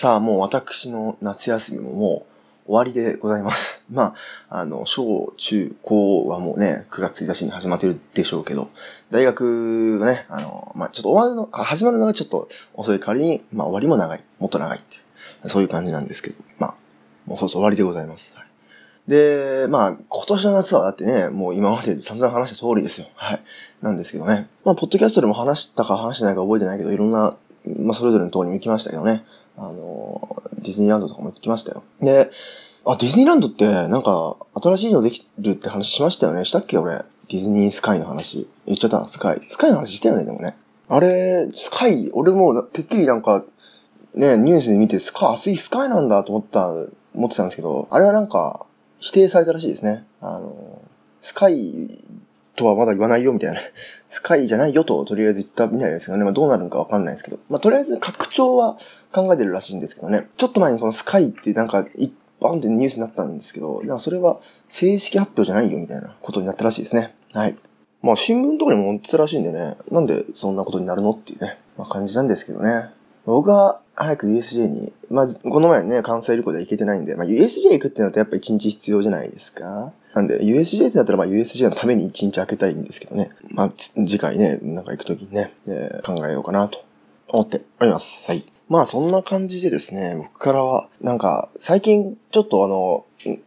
さあ、もう私の夏休みももう終わりでございます。まあ、あの、小、中、高はもうね、9月1日に始まってるでしょうけど、大学がね、あの、まあ、ちょっと終わるの、始まるのがちょっと遅い代わりに、まあ、終わりも長い、もっと長いっていう、そういう感じなんですけど、まあ、もうそうそう終わりでございます。はいで、まあ、今年の夏はだってね、もう今まで散々話した通りですよ。はい。なんですけどね。まあ、ポッドキャストでも話したか話してないか覚えてないけど、いろんな、まあ、それぞれの通りも行きましたけどね。あの、ディズニーランドとかも行きましたよ。で、あ、ディズニーランドって、なんか、新しいのできるって話しましたよね。したっけ俺。ディズニースカイの話。言っちゃったなスカイ。スカイの話したよね、でもね。あれ、スカイ、俺も、てっきりなんか、ね、ニュースで見て、スカイ、熱いスカイなんだと思った、思ってたんですけど、あれはなんか、否定されたらしいですね。あの、スカイとはまだ言わないよみたいな。スカイじゃないよととりあえず言ったみたいですけどね。まあどうなるのかわかんないですけど。まあとりあえず拡張は考えてるらしいんですけどね。ちょっと前にこのスカイってなんか、一般ってニュースになったんですけど、なんかそれは正式発表じゃないよみたいなことになったらしいですね。はい。まあ新聞とかにも載ってたらしいんでね。なんでそんなことになるのっていうね。まあ感じなんですけどね。僕は早く USJ に、まあ、この前ね、関西旅行で行けてないんで、まあ、USJ 行くってなるとやっぱ1日必要じゃないですか。なんで、USJ ってなったら、まあ、USJ のために1日開けたいんですけどね。まあ、次回ね、なんか行くときにね、えー考えようかなと思っております。はい。まあ、そんな感じでですね、僕からは、なんか、最近、ちょっとあの、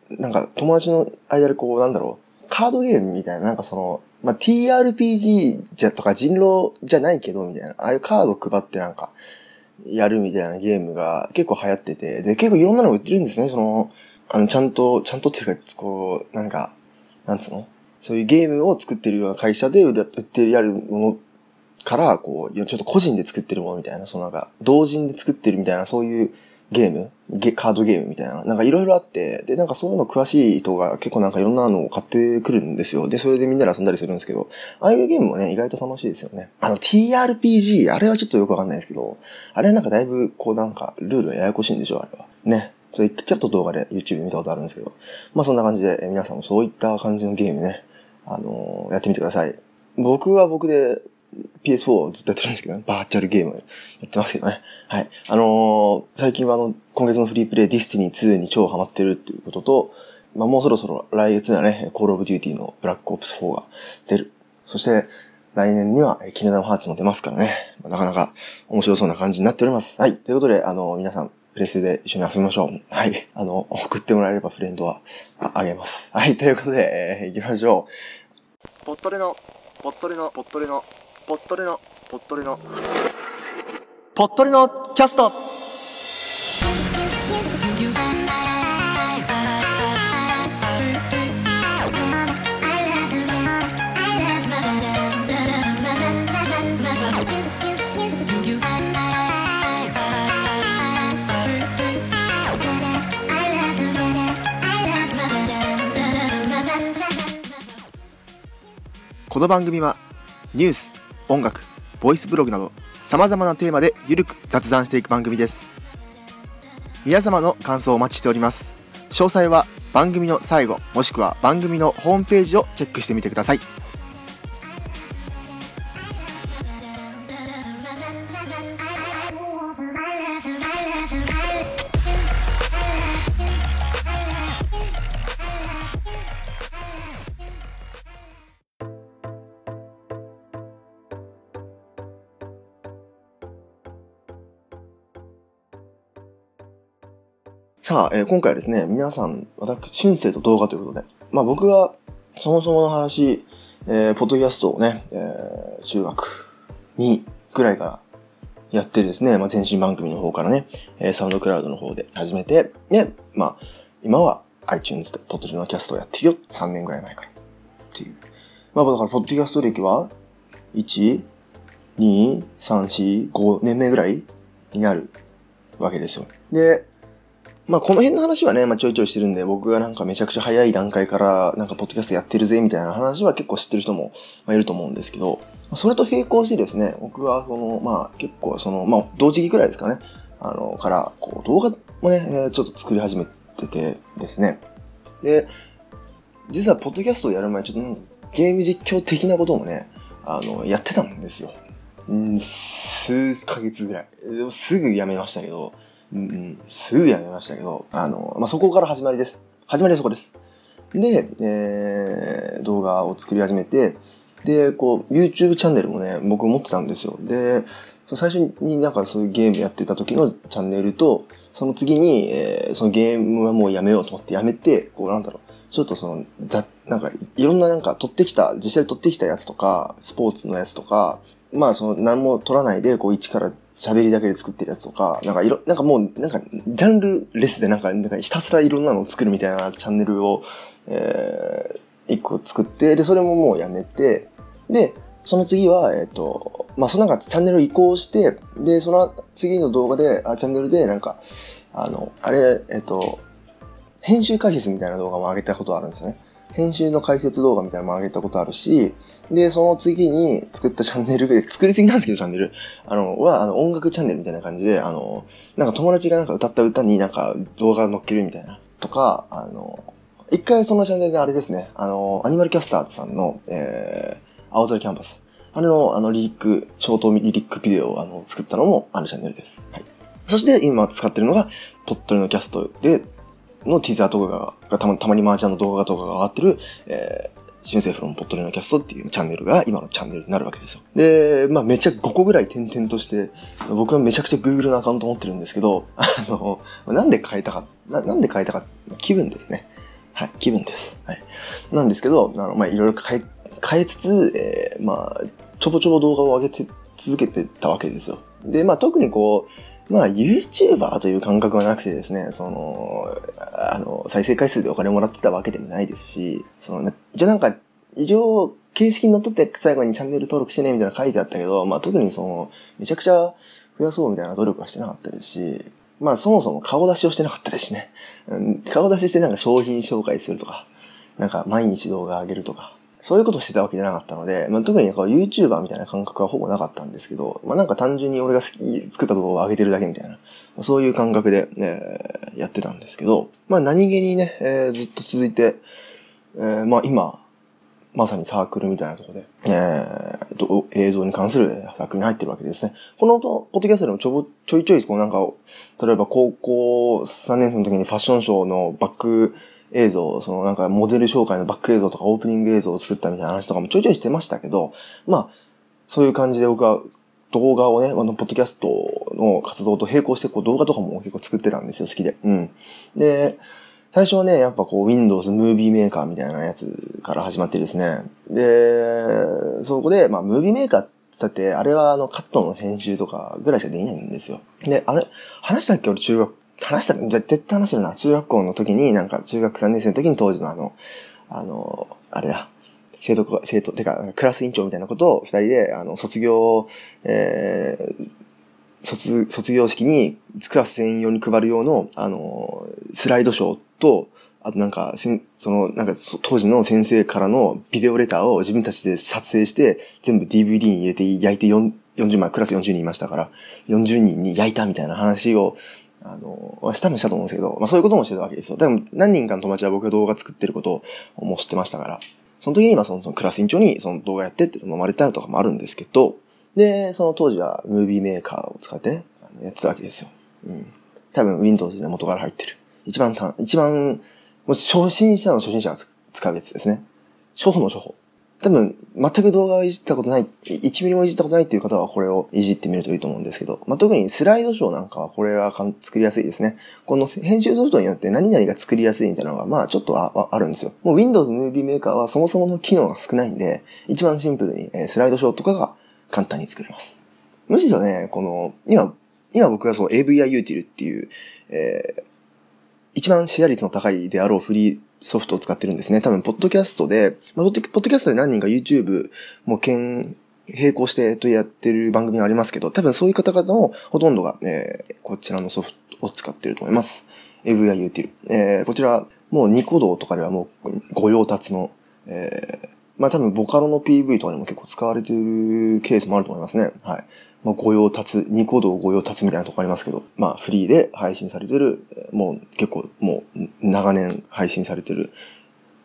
なんか、友達の間でこう、なんだろう、カードゲームみたいな、なんかその、まあ、TRPG じゃとか人狼じゃないけど、みたいな、ああいうカード配ってなんか、やるみたいなゲームが結構流行ってて、で、結構いろんなの売ってるんですね、その、あの、ちゃんと、ちゃんとっていうか、こう、なんか、なんつうの？そういうゲームを作ってるような会社で売売ってやるものから、こう、ちょっと個人で作ってるものみたいな、そのなんか、同人で作ってるみたいな、そういうゲームゲカードゲームみたいな、なんかいろいろあって、で、なんかそういうの詳しい人が結構なんかいろんなのを買ってくるんですよ。で、それでみんなで遊んだりするんですけど、ああいうゲームもね、意外と楽しいですよね。あの、TRPG、あれはちょっとよくわかんないですけど、あれはなんかだいぶ、こうなんか、ルールがややこしいんでしょ、あれは。ね。ちょっと動画で YouTube 見たことあるんですけど、まあそんな感じで、え皆さんもそういった感じのゲームね、あのーやってみてください。僕は僕で PS4 をずっとやってるんですけどね、バーチャルゲームやってますけどね。はい。あのー最近はあの、今月のフリープレイ Destiny 2に超ハマってるっていうことと、まあもうそろそろ来月にはね、 Call of Duty の Black Ops 4が出る。そして、来年には、えー Kingdom Hearts も出ますからね。まあなかなか面白そうな感じになっております。はい。ということで、あの、皆さん、プレステで一緒に遊びましょう。はい。あの、送ってもらえればフレンドはああげます。はい。ということで、えー行きましょう。ぽっとりの、ぽっとりの、ぽっとりの、ぽっとりの、ぽっとりの、ぽっとりのキャストこの番組はニュース、音楽、ボイスブログなど様々なテーマでゆるく雑談していく番組です。皆様の感想をお待ちしております。詳細は番組の最後もしくは番組のホームページをチェックしてみてください。さあ、えー今回はですね、皆さん、私、春生と動画ということで、まあ僕が、そもそもの話、えーポッドキャストをね、えー中学2ぐらいからやってですね、まあ前身番組の方からね、えーサウンドクラウドの方で始めて、ね、まあ、今は iTunes でポッドキャストをやってるよ、3年ぐらい前から。っていう。まあだから、ポッドキャスト歴は、1、2、3、4、5年目ぐらいになるわけですよ。で、まあこの辺の話はね、まあちょいちょいしてるんで、僕がなんかめちゃくちゃ早い段階から、なんかポッドキャストやってるぜ、みたいな話は結構知ってる人も、まあ、いると思うんですけど、それと並行してですね、僕はその、まあ結構その、まあ同時期くらいですかね、あの、から、こう動画もね、ちょっと作り始めててですね。で、実はポッドキャストをやる前、ちょっとゲーム実況的なこともね、あの、やってたんですよ。うん、数ヶ月ぐらい。でもすぐやめましたけど、うん、すぐやめましたけど、あの、まあ、そこから始まりです。始まりはそこです。で、えー、動画を作り始めて、で、こう、YouTube チャンネルもね、僕持ってたんですよ。で、最初になんかそういうゲームやってた時のチャンネルと、その次に、えー、そのゲームはもうやめようと思ってやめて、こうなんだろう、ちょっとその、だ、なんか、いろんななんか撮ってきた、実際撮ってきたやつとか、スポーツのやつとか、まあその何も撮らないで、こう一から喋りだけで作ってるやつとか、なんかいろ、なんかもう、なんか、ジャンルレスでなんか、なんかひたすらいろんなのを作るみたいなチャンネルを、えー、一個作って、で、それももうやめて、で、その次は、えっ、ー、と、まあ、そのなんかチャンネル移行して、で、その次の動画で、あ、チャンネルでなんか、あの、あれ、えっ、ー、と、編集解説みたいな動画も上げたことあるんですよね。編集の解説動画みたいなのも上げたことあるし、で、その次に作ったチャンネルで、作りすぎなんですけど、チャンネル。あの、は、あの、音楽チャンネルみたいな感じで、あの、なんか友達がなんか歌った歌になんか動画載っけるみたいな。とか、あの、一回そのチャンネルであれですね、あの、アニマルキャスターさんの、えー、青空キャンパス。あれの、あの、リリック、ショートリリックビデオを、あの、作ったのもあるチャンネルです。はい。そして、今使ってるのが、ポットリのキャストで、のティザー動画が、たまたまにマージャンの動画とかが上がってる、えー、新生フロンポットリのキャストっていうチャンネルが今のチャンネルになるわけですよ。で、まあめちゃ5個ぐらい点々として、僕はめちゃくちゃ Google のアカウント持ってるんですけど、あの、なんで変えたか、ななんで変えたか、気分ですね。はい、気分です。はい。なんですけど、あの、まあいろいろ変え、変えつつ、えー、まあ、ちょぼちょぼ動画を上げて続けてたわけですよ。で、まあ特にこう、まあ YouTuber という感覚はなくてですね、その、あの、再生回数でお金もらってたわけでもないですし、その、一応なんか、異常形式にのっとって最後にチャンネル登録してねみたいな書いてあったけど、まあ特にその、めちゃくちゃ増やそうみたいな努力はしてなかったですし、まあそもそも顔出しをしてなかったですしね。顔出ししてなんか商品紹介するとか、なんか毎日動画上げるとか、そういうことをしてたわけじゃなかったので、まあ、特になんか YouTuber みたいな感覚はほぼなかったんですけど、まあ、なんか単純に俺が好き、作った動画を上げてるだけみたいな、そういう感覚で、えー、やってたんですけど、まあ何気にね、えー、ずっと続いて、えー、まあ今、まさにサークルみたいなところで、えー、映像に関するサークルに入ってるわけですね。このポッドキャストでもちょぼ、ちょいちょい、こうなんか、例えば高校3年生の時にファッションショーのバック、映像、そのなんかモデル紹介のバック映像とかオープニング映像を作ったみたいな話とかもちょいちょいしてましたけど、まあ、そういう感じで僕は動画をね、あの、ポッドキャストの活動と並行してこう動画とかも結構作ってたんですよ、好きで。うん。で、最初はね、やっぱこう Windows Movie Maker みたいなやつから始まってですね。で、そこで、まあ Movie Maker って言って、あれはあのカットの編集とかぐらいしかできないんですよ。で、あれ、話したっけ？俺中学話した、絶対話してるな。中学校の時に、なんか中学3年生の時に当時のあの、あの、あれだ、生徒、生徒、てか、クラス委員長みたいなことを二人で、あの、卒業、えー、卒、卒業式に、クラス専用に配る用の、あの、スライドショーと、あとなんか、その、なんか、当時の先生からのビデオレターを自分たちで撮影して、全部 DVD に入れて焼いて40枚、クラス40人いましたから、40人に焼いたみたいな話を、あの、したもしたと思うんですけど、まあそういうこともしてたわけですよ。でも何人かの友達は僕が動画作ってることをもう知ってましたから、その時に今そのそのクラス委員長にその動画やってって飲まれたのとかもあるんですけど、で、その当時はムービーメーカーを使ってね、あのやってたわけですよ。うん。多分 Windows で元から入ってる。一番た、一番、もし初心者の初心者が使うやつですね。初歩の初歩。多分、全く動画をいじったことない、1ミリもいじったことないっていう方はこれをいじってみるといいと思うんですけど、まあ、特にスライドショーなんかはこれは作りやすいですね。この編集ソフトによって何々が作りやすいみたいなのが、まあちょっとああるんですよ。もう Windows Movie Maker はそもそもの機能が少ないんで、一番シンプルにスライドショーとかが簡単に作れます。むしろね、この、今、今僕がそう AVI Util っていう、えー、一番シェア率の高いであろうフリーソフトを使ってるんですね。多分、ポッドキャストで、まあ、ポッドキャストで何人か YouTube も兼、並行してとやってる番組がありますけど、多分そういう方々のほとんどが、えー、こちらのソフトを使ってると思います。AVI Util。えー、こちら、もうニコ動とかではもうご用達の、えー、まあ多分ボカロの PV とかでも結構使われてるケースもあると思いますね。はい。まあ、御用達、ニコ動御用達みたいなとこありますけど、まあ、フリーで配信されてる、もう結構、もう長年配信されてる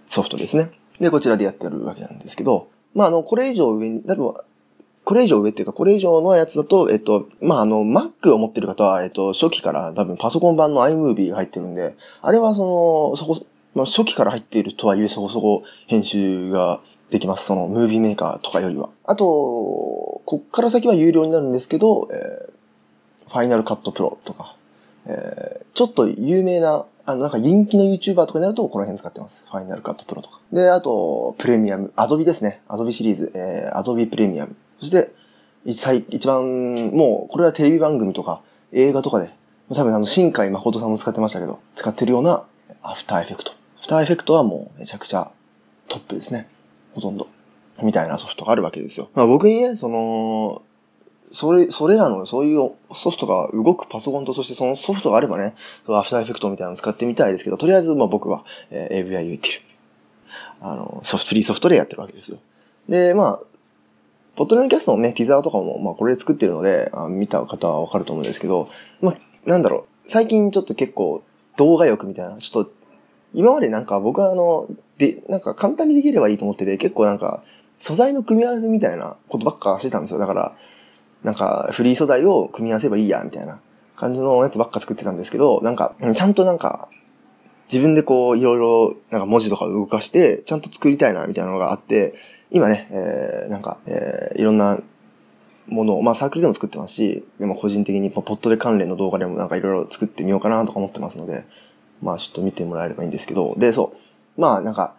ソフトですね。で、こちらでやってるわけなんですけど、まあ、あの、これ以上上に、例えば、これ以上上っていうか、これ以上のやつだと、えっと、まあ、あの、Mac を持ってる方は、えっと、初期から多分パソコン版の iMovie が入ってるんで、あれはその、そこ、まあ、初期から入っているとはいえそこそこ編集ができます。その、ムービーメーカーとかよりは。あと、こっから先は有料になるんですけど、えー、ファイナルカットプロとか、えー、ちょっと有名な、あの、なんか人気の YouTuber とかになるとこの辺使ってます。ファイナルカットプロとか。で、あと、プレミアム、アドビですね。アドビシリーズ、えー、アドビプレミアム。そして、一一番、もう、これはテレビ番組とか映画とかで、多分あの、新海誠さんも使ってましたけど、使ってるような After Effect。After Effect はもうめちゃくちゃトップですね。ほとんど。みたいなソフトがあるわけですよ。まあ僕にね、その、それ、それらのそういうソフトが動くパソコンとそしてそのソフトがあればね、 After Effect みたいなの使ってみたいですけど、とりあえずまあ僕は、えー、 AviUtl っていう。あの、ソフト、フリーソフトでやってるわけですよ。で、まあ、ポットレンキャストのね、ティザーとかも、まあこれで作ってるので、あ見た方はわかると思うんですけど、まあ、なんだろう、最近ちょっと結構動画欲みたいな、ちょっと、今までなんか僕はあの、で、なんか簡単にできればいいと思ってて、結構なんか、素材の組み合わせみたいなことばっかしてたんですよ。だから、なんか、フリー素材を組み合わせばいいや、みたいな感じのやつばっか作ってたんですけど、なんか、ちゃんとなんか、自分でこう、いろいろ、なんか文字とか動かして、ちゃんと作りたいな、みたいなのがあって、今ね、えー、なんか、えー、いろんなものを、まあサークルでも作ってますし、でも個人的にポットで関連の動画でもなんかいろいろ作ってみようかなとか思ってますので、まあちょっと見てもらえればいいんですけど、で、そう。まあなんか、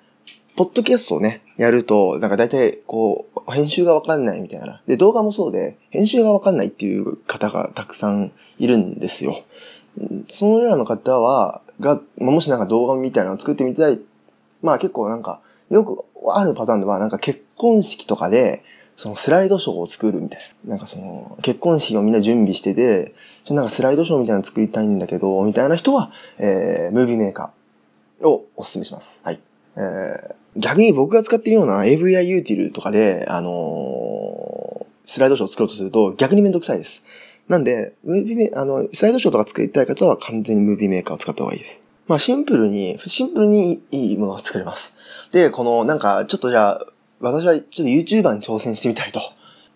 ポッドキャストをね、やると、なんか大体、こう、編集がわかんないみたいな。で、動画もそうで、編集がわかんないっていう方がたくさんいるんですよ。そのような方は、が、もしなんか動画みたいなのを作ってみたい。まあ結構なんか、よくあるパターンでは、なんか結婚式とかで、そのスライドショーを作るみたいな。なんかその、結婚式をみんな準備してて、なんかスライドショーみたいなの作りたいんだけど、みたいな人は、えー、ムービーメーカーをお勧めします。はい。えー、逆に僕が使っているような AVI ユーティルとかで、あのー、スライドショーを作ろうとすると逆にめんどくさいです。なんで、ムービーメあの、スライドショーとか作りたい方は完全にムービーメーカーを使った方がいいです。まあシンプルに、シンプルにいいものが作れます。で、このなんかちょっとじゃあ、私はちょっと YouTuber に挑戦してみたいと。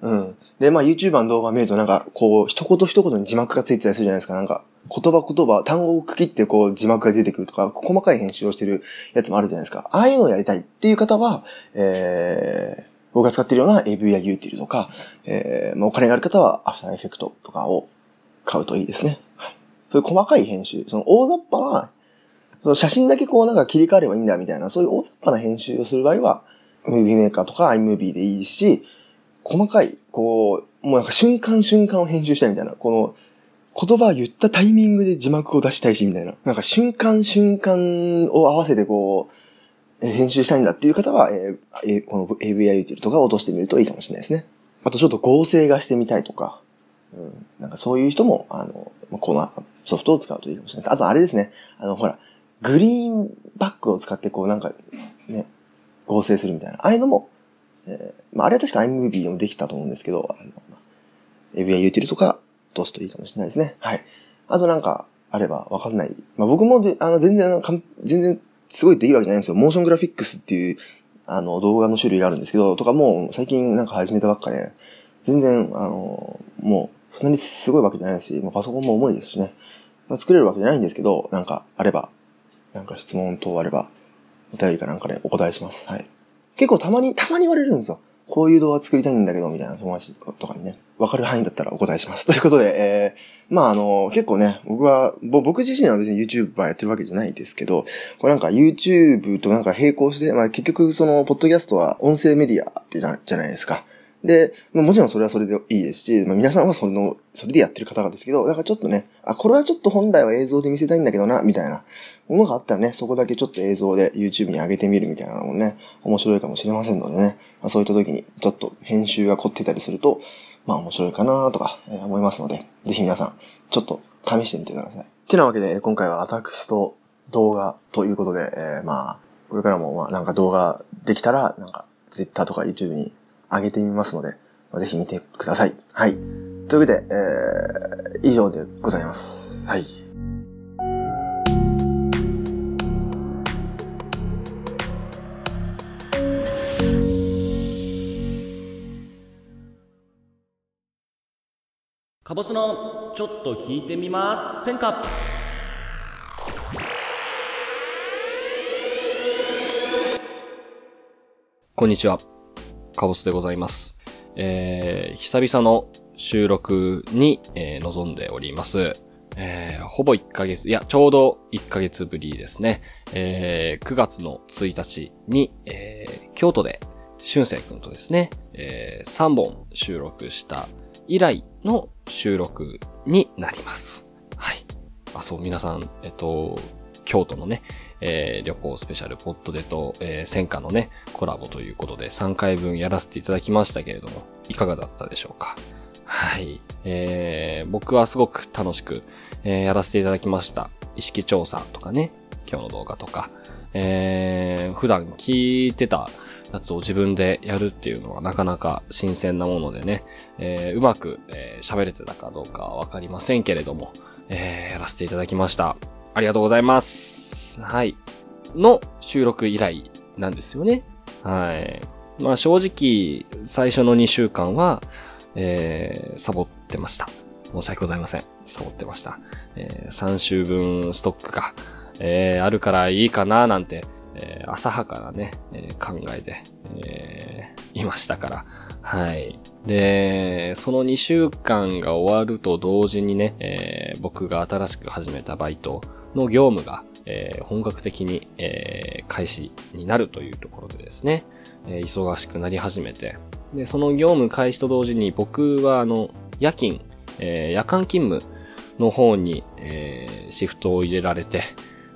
うん。で、まあ YouTuber の動画を見るとなんか、こう、一言一言に字幕がついてたりするじゃないですか。なんか、言葉言葉、単語を区切ってこう字幕が出てくるとか、細かい編集をしてるやつもあるじゃないですか。ああいうのをやりたいっていう方は、えー、僕が使ってるような AV や U っていうとか、えー、まあ、お金がある方は After Effect とかを買うといいですね。はい。そういう細かい編集、その大雑把な、その写真だけこうなんか切り替わればいいんだみたいな、そういう大雑把な編集をする場合は、ムービーメーカーとか iMovie でいいし、細かい、こう、もうなんか瞬間瞬間を編集したいみたいな、この、言葉を言ったタイミングで字幕を出したいし、みたいな。なんか瞬間瞬間を合わせてこう、編集したいんだっていう方は、えー、この AVI ユーティルとか落としてみるといいかもしれないですね。あとちょっと合成がしてみたいとか、うん、なんかそういう人も、あの、このソフトを使うといいかもしれないです。あとあれですね、あの、ほら、グリーンバックを使ってこうなんか、ね、合成するみたいな。ああいうのも、えー、まあ、あれは確か iMovie でもできたと思うんですけど、あの、AVI ユーティルとか通すといいかもしれないですね。はい。あとなんか、あればわかんない。まあ、僕もで、あの、全然、全然、すごいできるわけじゃないんですよ。モーショングラフィックスっていう、あの、動画の種類があるんですけど、とかもう最近なんか始めたばっかで、全然、あの、もう、そんなにすごいわけじゃないですし、まあ、パソコンも重いですしね。まあ、作れるわけじゃないんですけど、なんか、あれば、なんか質問等あれば、お便りかなんかでお答えします。はい。結構たまに、たまに言われるんですよ。こういう動画作りたいんだけど、みたいな友達とかにね。わかる範囲だったらお答えします。ということで、えー、まああの、結構ね、僕は、僕自身は別に YouTuber やってるわけじゃないですけど、これなんか YouTube となんか並行して、まあ結局その、ポッドキャストは音声メディアってじゃないですか。で、もちろんそれはそれでいいですし、まあ、皆さんはそれの、それでやってる方がですけど、だからちょっとね、あ、これはちょっと本来は映像で見せたいんだけどな、みたいなものがあったらね、そこだけちょっと映像で YouTube に上げてみるみたいなのもね、面白いかもしれませんのでね、まあ、そういった時にちょっと編集が凝ってたりすると、まあ面白いかなとか、え、思いますので、ぜひ皆さん、ちょっと試してみてください。てなわけで、今回は私と動画ということで、えー、まあ、これからもまあなんか動画できたら、なんか Twitter とか YouTube に上げてみますので、ぜひ見てください。はい。というわけで、えー、以上でございます。はい。カボスのちょっと聞いてみませんか？こんにちは。カボスでございます。えー、久々の収録に、えー臨んでおります。えー、ほぼ1ヶ月、いや、ちょうど1ヶ月ぶりですね。えー、9月の1日に、えー、京都で、俊生くんとですね、えー、3本収録した以来の収録になります。はい。あ、そう、皆さん、えっと、京都のね、えー旅行スペシャルポットでと、えー戦火のね、コラボということで3回分やらせていただきましたけれども、いかがだったでしょうか？はい。えー、僕はすごく楽しく、えーやらせていただきました。意識調査とかね、今日の動画とか、えー、普段聞いてたやつを自分でやるっていうのはなかなか新鮮なものでね、えーうまくえー喋、れてたかどうかはわかりませんけれども、えーやらせていただきました。ありがとうございます。はい。の収録以来なんですよね。はい。まあ正直、最初の2週間は、えー、サボってました。申し訳ございません。サボってました。えー3週分ストックが、えーあるからいいかななんて、えー浅はかなね、えー考えで、えーいましたから。はい。で、その2週間が終わると同時にね、えー僕が新しく始めたバイトの業務が、えー本格的に、えー開始になるというところでですね、え忙しくなり始めて、で、その業務開始と同時に僕はあの、夜勤、え夜間勤務の方に、えシフトを入れられて、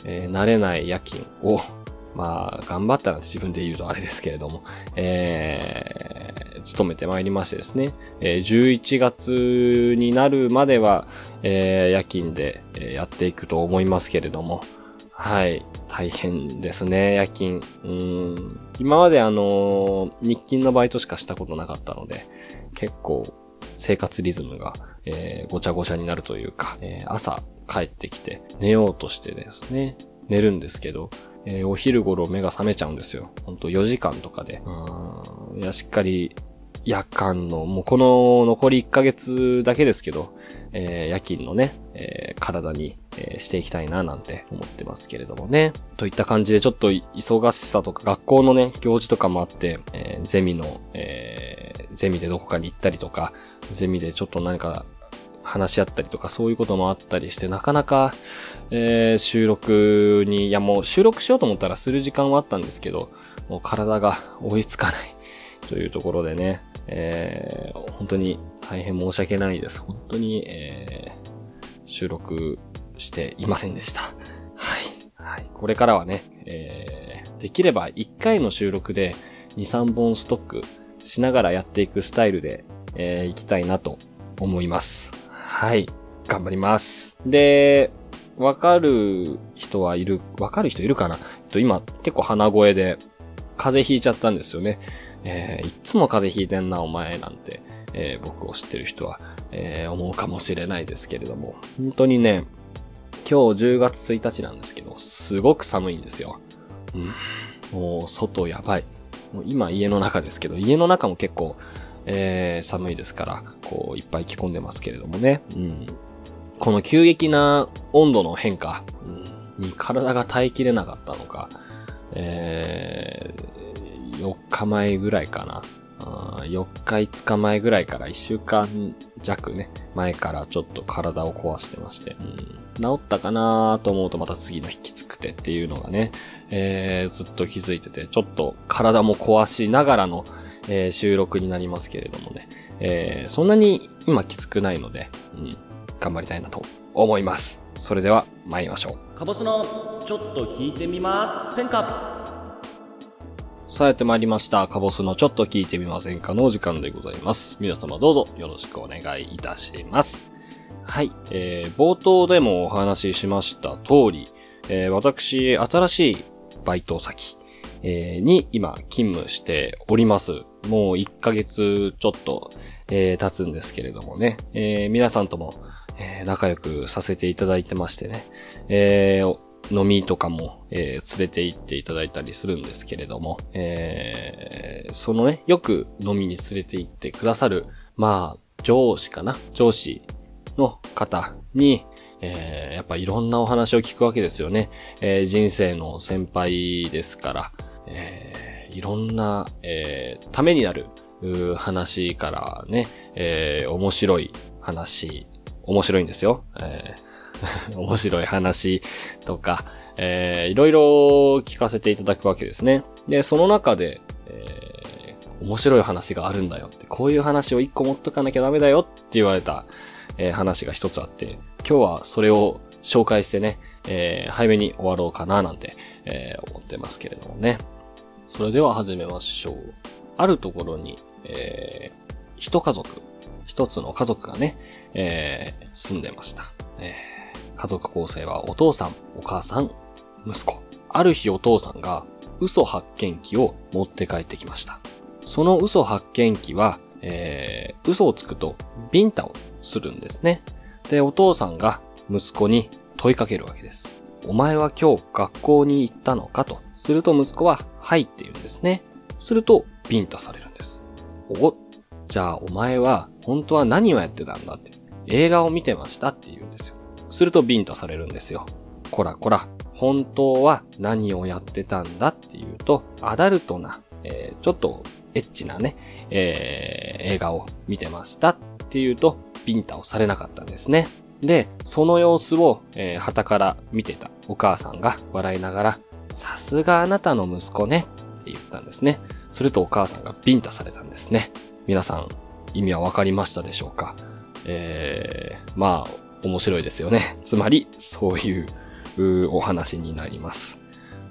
え慣れない夜勤を、まあ、頑張ったら自分で言うとあれですけれども、えー、勤めてまいりましてですね、えー11月になるまでは、え夜勤でやっていくと思いますけれども、はい。大変ですね、夜勤。うん。今まであの日勤のバイトしかしたことなかったので、結構生活リズムが、えーごちゃごちゃになるというか、えー朝帰ってきて寝ようとしてですね、寝るんですけど、えーお昼頃目が覚めちゃうんですよ。ほんと4時間とかで。うん。いや、しっかり夜間の、もうこの残り1ヶ月だけですけど、えー夜勤のね、えー体に、えーしていきたいななんて思ってますけれどもね。といった感じでちょっと忙しさとか学校のね、行事とかもあって、えゼミの、えゼミでどこかに行ったりとか、ゼミでちょっと何か話し合ったりとかそういうこともあったりして、なかなか、えー収録に、いやもう収録しようと思ったらする時間はあったんですけど、もう体が追いつかないというところでね、えー本当に大変申し訳ないです。本当に、えー収録していませんでした。はい。はい。これからはね、えーできれば1回の収録で2、3本ストックしながらやっていくスタイルで、えー、いきたいなと思います。はい。頑張ります。で、わかる人はいる、わかる人いるかな？えっと今結構鼻声で風邪ひいちゃったんですよね。えーいつも風邪ひいてんなお前なんて、えー僕を知ってる人は、えー思うかもしれないですけれども、本当にね、今日10月1日なんですけど、すごく寒いんですよ。うん、もう外やばい。もう今家の中ですけど、家の中も結構、えー寒いですから、こういっぱい着込んでますけれどもね。うん、この急激な温度の変化うんに体が耐えきれなかったのか、えー、4日前ぐらいかな。4日5日前ぐらいから1週間弱ね、前からちょっと体を壊してまして、うん、治ったかなと思うとまた次の日きつくてっていうのがね、えー、ずっと気づいてて、ちょっと体も壊しながらの、えー収録になりますけれどもね、えーそんなに今きつくないので、うん、頑張りたいなと思います。それでは参りましょう。カボスのちょっと聞いてみませんか？さあやってまいりました。カボスのちょっと聞いてみませんかのお時間でございます。皆様どうぞよろしくお願いいたします。はい。えー、冒頭でもお話ししました通り、えー、私、新しいバイト先、えーに今勤務しております。もう1ヶ月ちょっと、えー経つんですけれどもね、えー皆さんとも、えー仲良くさせていただいてましてね、えー飲みとかも、えー連れて行っていただいたりするんですけれども、えーそのね、よく飲みに連れて行ってくださる、まあ、上司かな？上司の方に、えー、やっぱいろんなお話を聞くわけですよね。えー、人生の先輩ですから、えー、いろんな、えー、ためになる話からね、えー、面白い話、面白いんですよ。えー、面白い話とか、えー、いろいろ聞かせていただくわけですね。で、その中で、えー、面白い話があるんだよって、こういう話を一個持っとかなきゃダメだよって言われた、えー、話が一つあって、今日はそれを紹介してね、えー、早めに終わろうかななんて、えー、思ってますけれどもね。それでは始めましょう。あるところに、えー、一家族、一つの家族がね、えー、住んでました。えー、家族構成はお父さん、お母さん、息子。ある日お父さんが嘘発見器を持って帰ってきました。その嘘発見器は、えー、嘘をつくとビンタをするんですね。で、お父さんが息子に問いかけるわけです。お前は今日学校に行ったのかと。すると息子は、はいって言うんですね。すると、ビンタされるんです。おじゃあお前は本当は何をやってたんだって。映画を見てましたって言うんですよ。するとビンタされるんですよ。こらこら、本当は何をやってたんだっていうと、アダルトな、えー、ちょっとエッチなね、えー、映画を見てましたっていうと、ビンタをされなかったんですね。で、その様子を、えー、旗から見てたお母さんが笑いながら、さすがあなたの息子ねって言ったんですね。するとお母さんがビンタされたんですね。皆さん、意味はわかりましたでしょうか？えー、まあ、面白いですよね。つまり、そういうお話になります。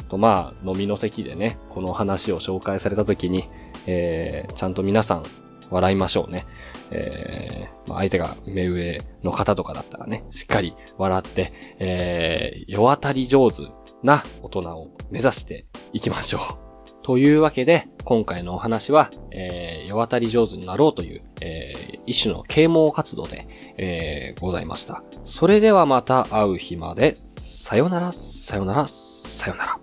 と、まあ、飲みの席でね、この話を紹介された時に、えー、ちゃんと皆さん笑いましょうね。えー、まあ、相手が目上の方とかだったらね、しっかり笑って、えー、世当たり上手な大人を目指していきましょう。というわけで、今回のお話は、えー、世渡り上手になろうという、えー、一種の啓蒙活動で、えー、ございました。それではまた会う日まで、さよなら、さよなら、さよなら。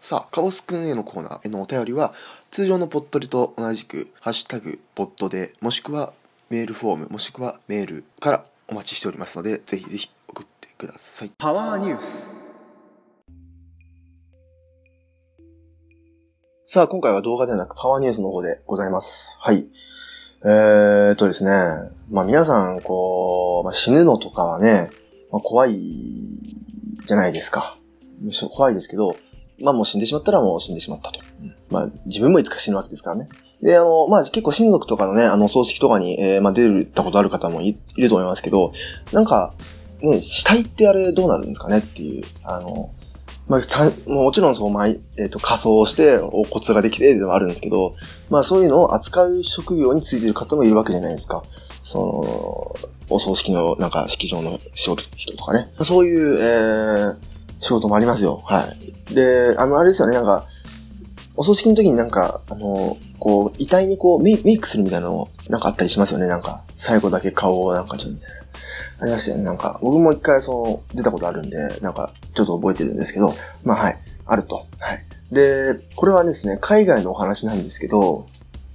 さあ、カボスくんへのコーナーへのお便りは、通常のポットリと同じく、ハッシュタグ、ポットで、もしくはメールフォーム、もしくはメールからお待ちしておりますので、ぜひぜひ送ってください。パワーニュース。さあ、今回は動画ではなくパワーニュースの方でございます。はい。えーっとですね。まあ皆さん、こう、まあ、死ぬのとかはね、まあ、怖いじゃないですか。怖いですけど、まあもう死んでしまったらもう死んでしまったと。まあ自分もいつか死ぬわけですからね。で、あの、まあ結構親族とかのね、あの葬式とかに、えー、まあ出るたことある方もいると思いますけど、なんか、ね、死体ってあれどうなるんですかねっていう、あの、まあ、もちろんそう、まあ、えっ、ー、と、仮装をしてお骨ができてではあるんですけど、まあそういうのを扱う職業についている方もいるわけじゃないですか。その、お葬式のなんか式場の仕事人とかね。そういう、えー、仕事もありますよ。はい。で、あの、あれですよね、なんか、お葬式の時になんか、あの、こう、遺体にこうメイクするみたいなのなんかあったりしますよね、なんか。最後だけ顔をなんかちょっと、ありましたよね、なんか。僕も一回その、出たことあるんで、なんか、ちょっと覚えてるんですけど、まあはい、あると。はい。で、これはですね、海外のお話なんですけど、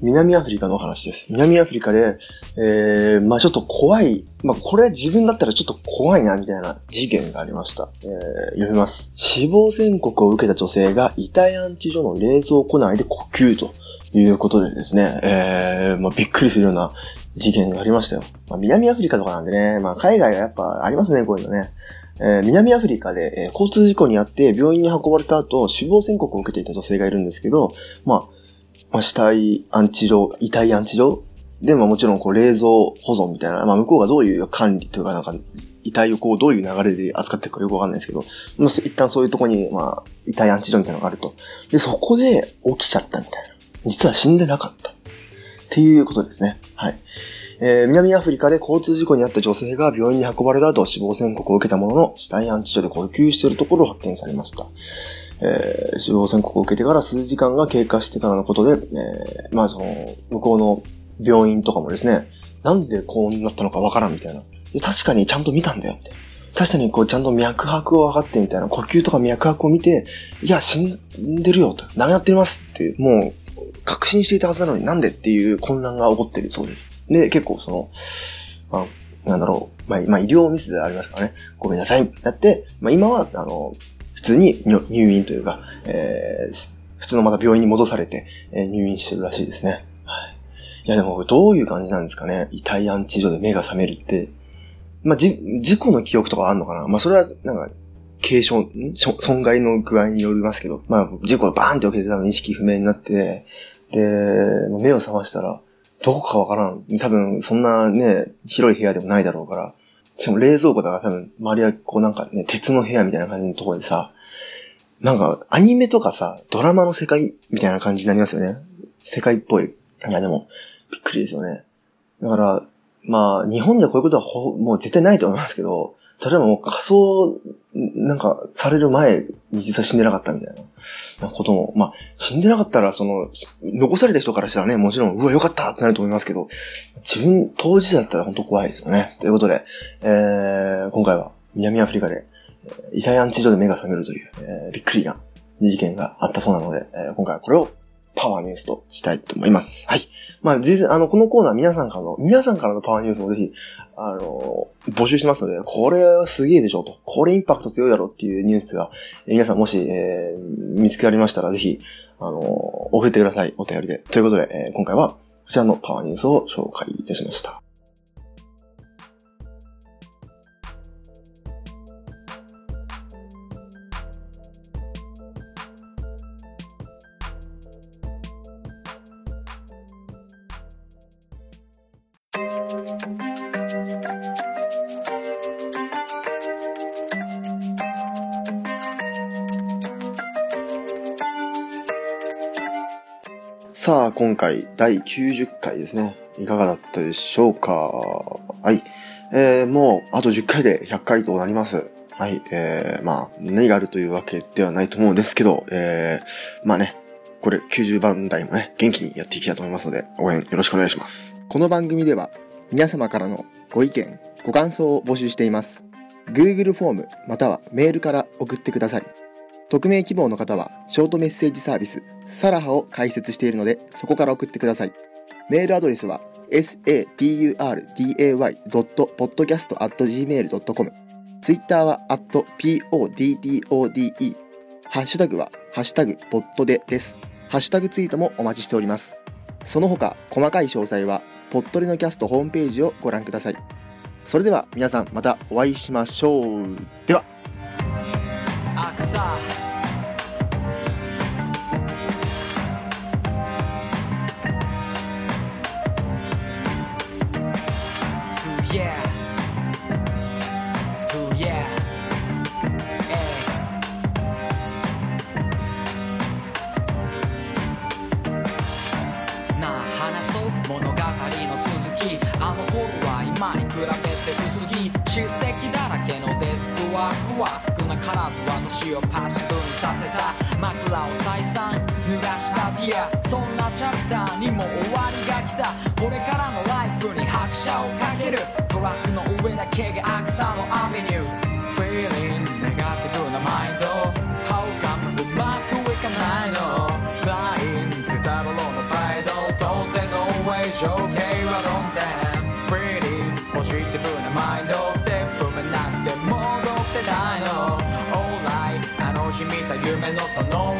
南アフリカのお話です。南アフリカで、えー、まあちょっと怖い、まあこれ自分だったらちょっと怖いなみたいな事件がありました。えー、読みます。死亡宣告を受けた女性が遺体安置所の冷蔵庫内で呼吸ということでですね、えー、まあびっくりするような事件がありましたよ。まあ南アフリカとかなんでね、まあ海外はやっぱありますね、こういうのね。えー、南アフリカで、えー、交通事故にあって病院に運ばれた後死亡宣告を受けていた女性がいるんですけど、まあまあ、死体安置所、遺体安置所で、まあもちろんこう冷蔵保存みたいな、まあ向こうがどういう管理というかなんか、遺体をこうどういう流れで扱っていくかよくわかんないですけど、まあ、一旦そういうとこに、まあ、遺体安置所みたいなのがあると。で、そこで起きちゃったみたいな。実は死んでなかった。っていうことですね。はい。えー、南アフリカで交通事故に遭った女性が病院に運ばれた後死亡宣告を受けたものの、死体安置所で呼吸しているところを発見されました。えー、死亡宣告を受けてから数時間が経過してからのことで、えー、まあその、向こうの病院とかもですね、なんでこうなったのかわからんみたいな。確かにちゃんと見たんだよって。確かにこうちゃんと脈拍を上がってみたいな、呼吸とか脈拍を見て、いや、死んでるよと、ダメやってますって、もう、確信していたはずなのになんでっていう混乱が起こってるそうです。で、結構その、まあ、なんだろう、まあ、まあ、医療ミスでありますからね、ごめんなさい、なって、まあ、今は、あの、普通に入院というか、えー、普通のまた病院に戻されて、えー入院してるらしいですね。はい。いや、でも、どういう感じなんですかね。遺体安置所で目が覚めるって。まあ、じ、事故の記憶とかあんのかなまあ、それは、なんか、軽傷、損害の具合によりますけど、まあ、事故がバーンって起きて多分意識不明になって、で、目を覚ましたら、どこかわからん。多分、そんなね、広い部屋でもないだろうから。しかも冷蔵庫だから多分、周りはこうなんかね、鉄の部屋みたいな感じのところでさ、なんか、アニメとかさ、ドラマの世界みたいな感じになりますよね。世界っぽい。いや、でも、びっくりですよね。だから、まあ、日本ではこういうことはほもう絶対ないと思いますけど、例えばもう仮装、なんか、される前に実は死んでなかったみたいなことも、まあ、死んでなかったら、その、残された人からしたらね、もちろん、うわ、よかったってなると思いますけど、自分、当事者だったら本当怖いですよね。ということで、えー、今回は南アフリカで、えー遺体安置所で目が覚めるという、えーびっくりな事件があったそうなので、えー今回はこれをパワーニュースとしたいと思います。はい。まあ、実際、あの、このコーナー皆さんからの、皆さんからのパワーニュースもぜひ、あの、募集しますので、これはすげえでしょと。これインパクト強いだろうっていうニュースが、え皆さんもし、えー見つけられましたら、ぜひ、あの、送ってください。お便りで。ということで、えー今回は、こちらのパワーニュースを紹介いたしました。さあ、今回、第90回ですね。いかがだったでしょうか？はい。えー、もう、あと10回で100回となります。はい。えー、まあ、何があるというわけではないと思うんですけど、えー、まあね、これ90番台もね、元気にやっていきたいと思いますので、応援よろしくお願いします。この番組では、皆様からのご意見、ご感想を募集しています。Google フォーム、またはメールから送ってください。匿名希望の方は、ショートメッセージサービス、サラハを開設しているので、そこから送ってください。メールアドレスは、saturday.podcast.gmail.com。ツイッターは、podode。ハッシュタグは、ハッシュタグ、ポッドでです。ハッシュタグツイートもお待ちしております。その他、細かい詳細は、ポッドレのキャストホームページをご覧ください。それでは、皆さんまたお会いしましょう。では。は少なからず私をパッシブにさせた。枕を再三濡らしたティア。そんなチャプターにも終わりが来た。これからのライフに拍車をかける。トラックの上だけがアクサのアベニュー。って